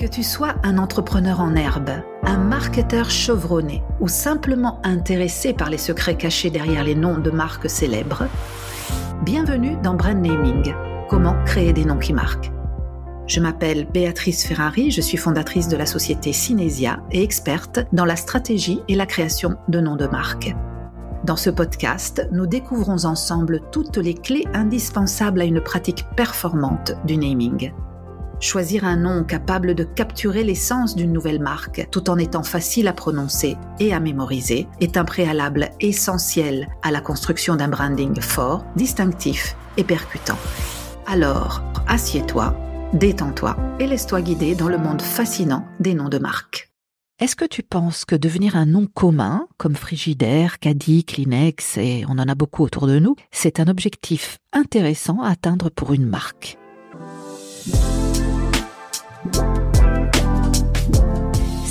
Que tu sois un entrepreneur en herbe, un marketeur chevronné ou simplement intéressé par les secrets cachés derrière les noms de marques célèbres, bienvenue dans Brand Naming, comment créer des noms qui marquent. Je m'appelle Béatrice Ferrari, je suis fondatrice de la société Cinesia et experte dans la stratégie et la création de noms de marques. Dans ce podcast, nous découvrons ensemble toutes les clés indispensables à une pratique performante du naming. Choisir un nom capable de capturer l'essence d'une nouvelle marque tout en étant facile à prononcer et à mémoriser est un préalable essentiel à la construction d'un branding fort, distinctif et percutant. Alors, assieds-toi, détends-toi et laisse-toi guider dans le monde fascinant des noms de marques. Est-ce que tu penses que devenir un nom commun, comme Frigidaire, Caddy, Kleenex, et on en a beaucoup autour de nous, c'est un objectif intéressant à atteindre pour une marque?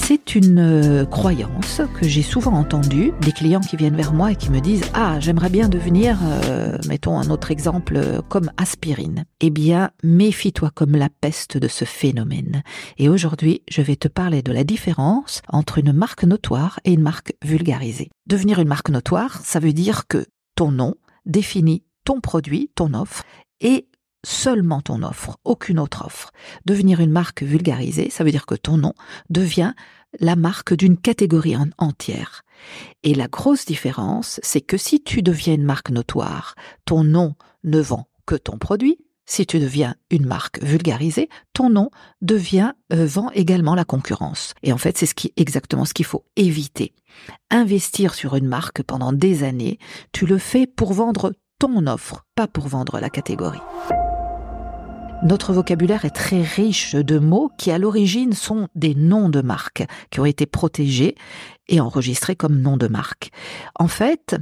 C'est une euh, croyance que j'ai souvent entendue des clients qui viennent vers moi et qui me disent ah j'aimerais bien devenir euh, mettons un autre exemple euh, comme aspirine. Eh bien méfie-toi comme la peste de ce phénomène. Et aujourd'hui je vais te parler de la différence entre une marque notoire et une marque vulgarisée. Devenir une marque notoire, ça veut dire que ton nom définit ton produit, ton offre et seulement ton offre, aucune autre offre. Devenir une marque vulgarisée, ça veut dire que ton nom devient la marque d'une catégorie entière. Et la grosse différence, c'est que si tu deviens une marque notoire, ton nom ne vend que ton produit. Si tu deviens une marque vulgarisée, ton nom devient euh, vend également la concurrence. Et en fait, c'est exactement ce qu'il faut éviter. Investir sur une marque pendant des années, tu le fais pour vendre ton offre, pas pour vendre la catégorie. Notre vocabulaire est très riche de mots qui à l'origine sont des noms de marques qui ont été protégés et enregistrés comme noms de marque. En fait,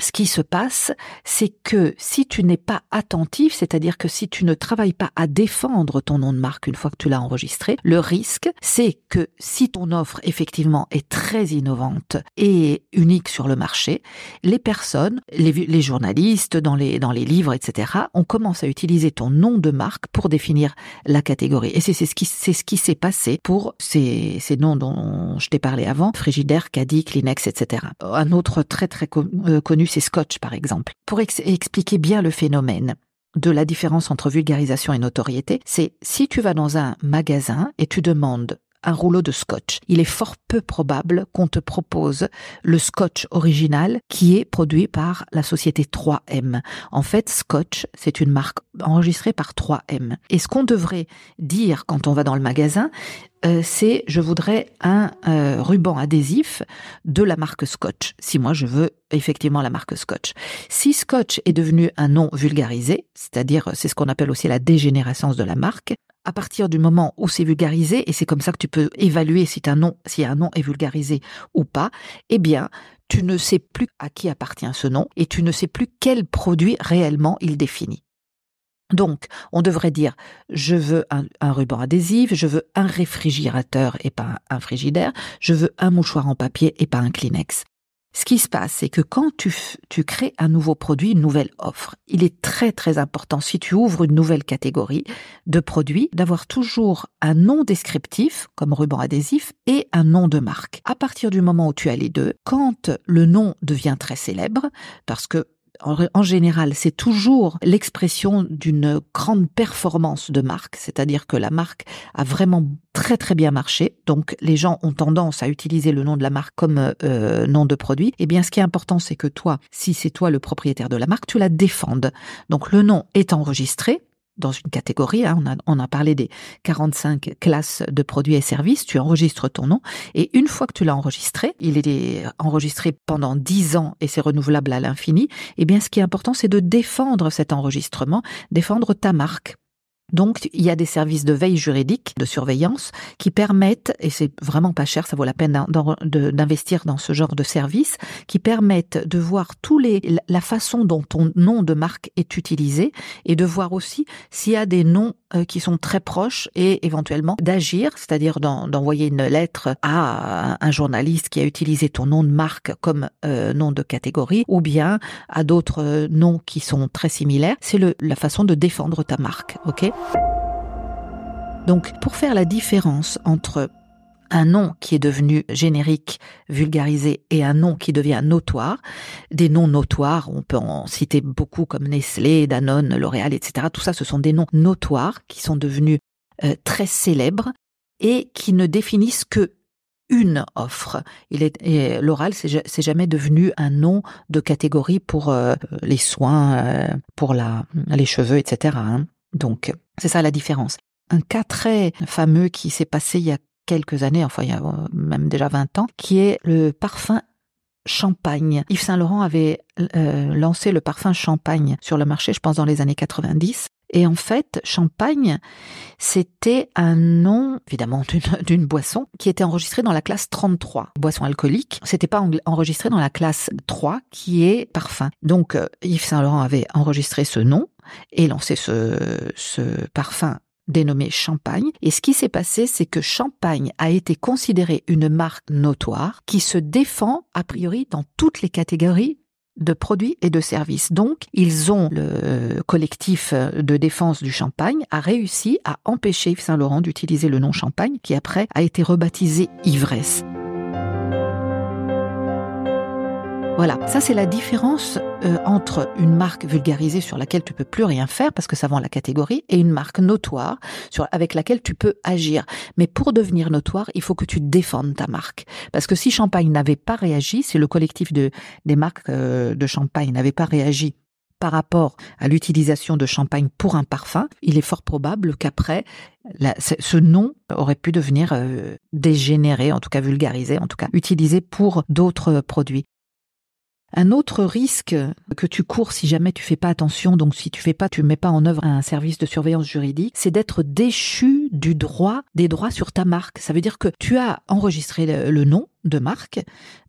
ce qui se passe, c'est que si tu n'es pas attentif, c'est-à-dire que si tu ne travailles pas à défendre ton nom de marque une fois que tu l'as enregistré, le risque, c'est que si ton offre effectivement est très innovante et unique sur le marché, les personnes, les, journalistes dans les, dans les livres, etc., on commence à utiliser ton nom de marque pour définir la catégorie. Et c'est ce qui c'est ce qui s'est passé pour ces, ces noms dont je t'ai parlé avant, Frigidaire, Caddy, Kleenex, etc. Un autre très très euh, connu c'est Scotch par exemple. Pour expliquer bien le phénomène de la différence entre vulgarisation et notoriété, c'est si tu vas dans un magasin et tu demandes un rouleau de scotch. Il est fort peu probable qu'on te propose le scotch original qui est produit par la société 3M. En fait, Scotch, c'est une marque enregistrée par 3M. Et ce qu'on devrait dire quand on va dans le magasin, euh, c'est je voudrais un euh, ruban adhésif de la marque Scotch, si moi je veux effectivement la marque Scotch. Si Scotch est devenu un nom vulgarisé, c'est-à-dire c'est ce qu'on appelle aussi la dégénérescence de la marque, à partir du moment où c'est vulgarisé, et c'est comme ça que tu peux évaluer si un nom, si un nom est vulgarisé ou pas, eh bien, tu ne sais plus à qui appartient ce nom et tu ne sais plus quel produit réellement il définit. Donc, on devrait dire, je veux un, ruban adhésif, je veux un réfrigérateur et pas un frigidaire, je veux un mouchoir en papier et pas un Kleenex. Ce qui se passe, c'est que quand tu, tu crées un nouveau produit, une nouvelle offre, il est très très important, si tu ouvres une nouvelle catégorie de produits, d'avoir toujours un nom descriptif, comme ruban adhésif, et un nom de marque. À partir du moment où tu as les deux, quand le nom devient très célèbre, parce que en, général, c'est toujours l'expression d'une grande performance de marque, c'est-à-dire que la marque a vraiment très très bien marché, donc les gens ont tendance à utiliser le nom de la marque comme euh, nom de produit. Eh bien, ce qui est important, c'est que toi, si c'est toi le propriétaire de la marque, tu la défendes. Donc le nom est enregistré, dans une catégorie. Hein, on, a, parlé des 45 classes de produits et services. Tu enregistres ton nom et une fois que tu l'as enregistré, il est enregistré pendant 10 ans et c'est renouvelable à l'infini. Eh bien, ce qui est important, c'est de défendre cet enregistrement, défendre ta marque. Donc, il y a des services de veille juridique, de surveillance, qui permettent, et c'est vraiment pas cher, ça vaut la peine d'investir dans ce genre de services, qui permettent de voir tous les, la façon dont ton nom de marque est utilisé et de voir aussi s'il y a des noms euh, qui sont très proches et éventuellement d'agir, c'est-à-dire d'envoyer une lettre à un journaliste qui a utilisé ton nom de marque comme euh, nom de catégorie ou bien à d'autres euh, noms qui sont très similaires. C'est la façon de défendre ta marque, ok? Donc, pour faire la différence entre un nom qui est devenu générique, vulgarisé, et un nom qui devient notoire. Des noms notoires, on peut en citer beaucoup comme Nestlé, Danone, L'Oréal, etc. Tout ça, ce sont des noms notoires qui sont devenus euh, très célèbres et qui ne définissent que une offre. Il l'oral, c'est jamais devenu un nom de catégorie pour euh, les soins, euh, pour les cheveux, etc. Hein. Donc c'est ça la différence. Un cas très fameux qui s'est passé il y a quelques années, enfin il y a euh, même déjà 20 ans, qui est le parfum champagne. Yves Saint Laurent avait euh, lancé le parfum champagne sur le marché, je pense dans les années 90. Et en fait, champagne, c'était un nom, évidemment, d'une boisson qui était enregistrée dans la classe 33, boisson alcoolique. C'était pas enregistré dans la classe 3, qui est parfum. Donc, euh, Yves Saint Laurent avait enregistré ce nom et lancé ce, ce parfum dénommé Champagne. Et ce qui s'est passé, c'est que Champagne a été considéré une marque notoire qui se défend a priori dans toutes les catégories de produits et de services. Donc, ils ont, le collectif de défense du champagne a réussi à empêcher Yves Saint Laurent d'utiliser le nom champagne qui après a été rebaptisé ivresse. Voilà, ça c'est la différence euh, entre une marque vulgarisée sur laquelle tu peux plus rien faire parce que ça vend la catégorie et une marque notoire sur avec laquelle tu peux agir. Mais pour devenir notoire, il faut que tu défendes ta marque parce que si Champagne n'avait pas réagi, si le collectif de des marques euh, de Champagne n'avait pas réagi par rapport à l'utilisation de champagne pour un parfum, il est fort probable qu'après, ce nom aurait pu devenir euh, dégénéré, en tout cas vulgarisé, en tout cas utilisé pour d'autres produits. Un autre risque que tu cours si jamais tu fais pas attention, donc si tu fais pas, tu mets pas en œuvre un service de surveillance juridique, c'est d'être déchu du droit, des droits sur ta marque. Ça veut dire que tu as enregistré le nom de marque,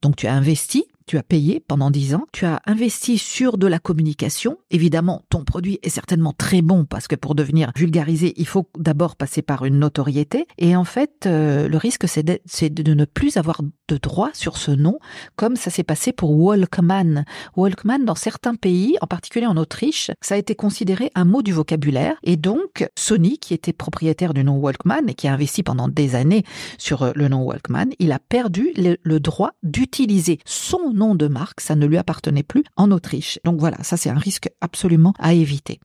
donc tu as investi tu as payé pendant dix ans, tu as investi sur de la communication. Évidemment, ton produit est certainement très bon parce que pour devenir vulgarisé, il faut d'abord passer par une notoriété. Et en fait, euh, le risque, c'est de, de, ne plus avoir de droit sur ce nom, comme ça s'est passé pour Walkman. Walkman, dans certains pays, en particulier en Autriche, ça a été considéré un mot du vocabulaire. Et donc, Sony, qui était propriétaire du nom Walkman et qui a investi pendant des années sur euh, le nom Walkman, il a perdu le, le droit d'utiliser son nom de marque, ça ne lui appartenait plus en Autriche. Donc voilà, ça c'est un risque absolument à éviter.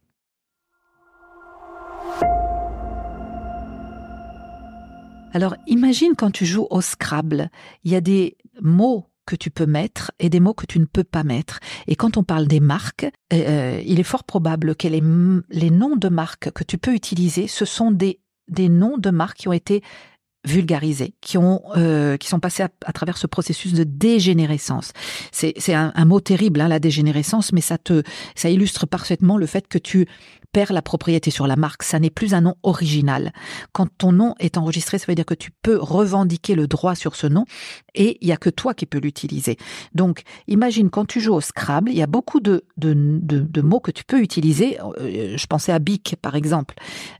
Alors imagine quand tu joues au Scrabble, il y a des mots que tu peux mettre et des mots que tu ne peux pas mettre. Et quand on parle des marques, euh, il est fort probable que les, les noms de marques que tu peux utiliser, ce sont des, des noms de marques qui ont été vulgarisés, qui ont, euh, qui sont passés à, travers ce processus de dégénérescence. C'est, c'est un, mot terrible, hein, la dégénérescence, mais ça te, ça illustre parfaitement le fait que tu perds la propriété sur la marque. Ça n'est plus un nom original. Quand ton nom est enregistré, ça veut dire que tu peux revendiquer le droit sur ce nom et il y a que toi qui peux l'utiliser. Donc, imagine quand tu joues au Scrabble, il y a beaucoup de, de, de, mots que tu peux utiliser. Euh, je pensais à bic, par exemple.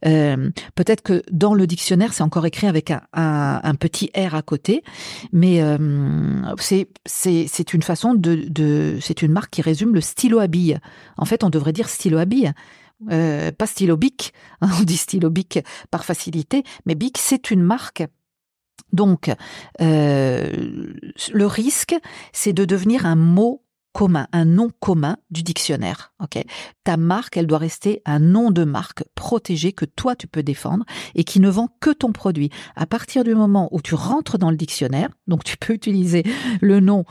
Euh, peut-être que dans le dictionnaire, c'est encore écrit avec un, un, petit R à côté, mais euh, c'est une façon de, de c'est une marque qui résume le stylo à bille. En fait, on devrait dire stylo à bille. Euh, pas stylo bic, hein, on dit stylo bic par facilité, mais bic c'est une marque. Donc, euh, le risque, c'est de devenir un mot commun, un nom commun du dictionnaire. Ta marque, elle doit rester un nom de marque protégé que toi tu peux défendre et qui ne vend que ton produit. À partir du moment où tu rentres dans le dictionnaire, donc tu peux utiliser le nom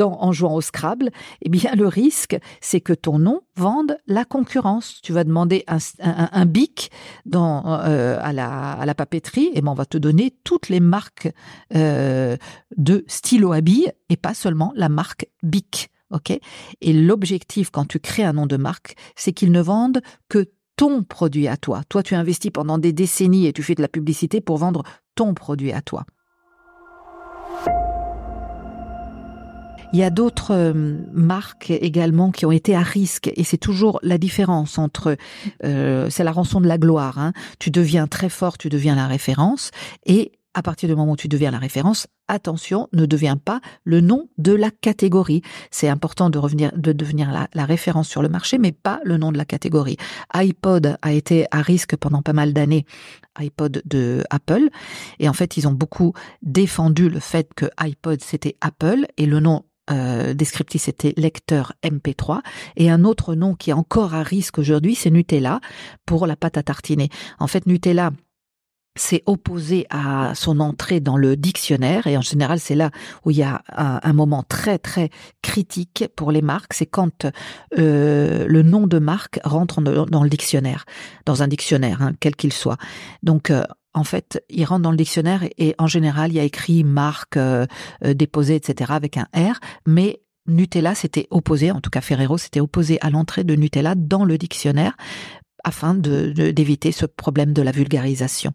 en jouant au Scrabble, eh bien le risque, c'est que ton nom vende la concurrence. Tu vas demander un, bic euh, à, la, à la papeterie, et ben on va te donner toutes les marques euh, de stylo à billes et pas seulement la marque bic. OK Et l'objectif quand tu crées un nom de marque, c'est qu'ils ne vendent que ton produit à toi. Toi, tu investis pendant des décennies et tu fais de la publicité pour vendre ton produit à toi. Il y a d'autres euh, marques également qui ont été à risque et c'est toujours la différence entre euh, c'est la rançon de la gloire. Hein. Tu deviens très fort, tu deviens la référence et à partir du moment où tu deviens la référence, attention, ne deviens pas le nom de la catégorie. C'est important de revenir, de devenir la, référence sur le marché, mais pas le nom de la catégorie. iPod a été à risque pendant pas mal d'années, iPod de Apple, et en fait, ils ont beaucoup défendu le fait que iPod c'était Apple et le nom euh, descriptif c'était lecteur MP3 et un autre nom qui est encore à risque aujourd'hui c'est Nutella pour la pâte à tartiner. En fait Nutella s'est opposé à son entrée dans le dictionnaire et en général c'est là où il y a un, moment très très critique pour les marques, c'est quand euh, le nom de marque rentre dans, le dictionnaire, dans un dictionnaire hein, quel qu'il soit. Donc euh, en fait, il rentre dans le dictionnaire et, en général, il y a écrit marque euh, euh déposée, etc. avec un R, mais Nutella s'était opposé, en tout cas Ferrero s'était opposé à l'entrée de Nutella dans le dictionnaire afin d'éviter ce problème de la vulgarisation.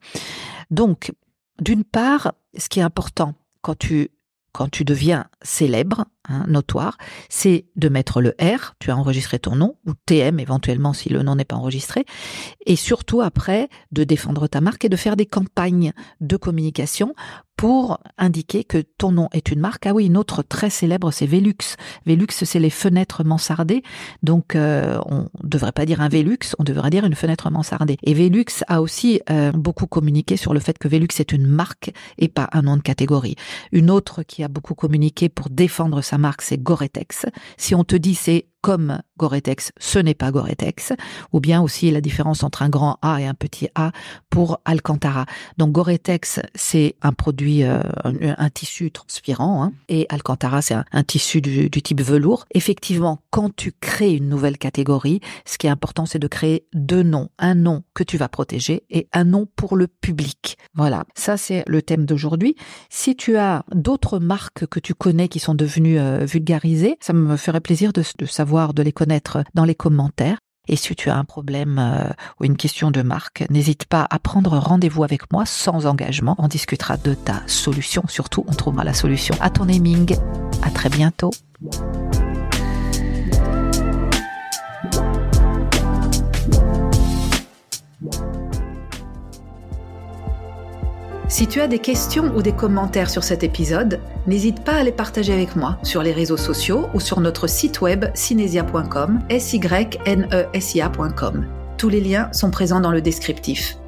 Donc, d'une part, ce qui est important quand tu quand deviens célèbre, hein, notoire, c'est de mettre le R, tu as enregistré ton nom, ou TM éventuellement si le nom n'est pas enregistré, et surtout après de défendre ta marque et de faire des campagnes de communication pour indiquer que ton nom est une marque. Ah oui, une autre très célèbre, c'est Velux. Velux, c'est les fenêtres mansardées. Donc, euh, on ne devrait pas dire un Velux, on devrait dire une fenêtre mansardée. Et Velux a aussi euh, beaucoup communiqué sur le fait que Velux est une marque et pas un nom de catégorie. Une autre qui a beaucoup communiqué pour défendre sa marque, c'est Goretex. Si on te dit c'est comme Goretex, ce n'est pas Goretex, ou bien aussi la différence entre un grand A et un petit A pour Alcantara. Donc Goretex, c'est un produit, euh, un, tissu transpirant, hein, et Alcantara, c'est un, tissu du, type velours. Effectivement, quand tu crées une nouvelle catégorie, ce qui est important, c'est de créer deux noms, un nom que tu vas protéger et un nom pour le public. Voilà, ça c'est le thème d'aujourd'hui. Si tu as d'autres marques que tu connais qui sont devenues euh, vulgarisées, ça me ferait plaisir de savoir de les connaître dans les commentaires. Et si tu as un problème euh, ou une question de marque, n'hésite pas à prendre rendez-vous avec moi sans engagement. On discutera de ta solution. Surtout, on trouvera la solution à ton naming. À très bientôt. Si tu as des questions ou des commentaires sur cet épisode, n'hésite pas à les partager avec moi sur les réseaux sociaux ou sur notre site web cinesia.com, s e. Tous les liens sont présents dans le descriptif.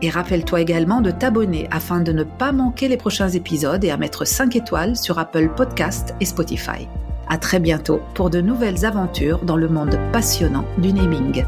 Et rappelle-toi également de t'abonner afin de ne pas manquer les prochains épisodes et à mettre 5 étoiles sur Apple Podcast et Spotify. À très bientôt pour de nouvelles aventures dans le monde passionnant du naming.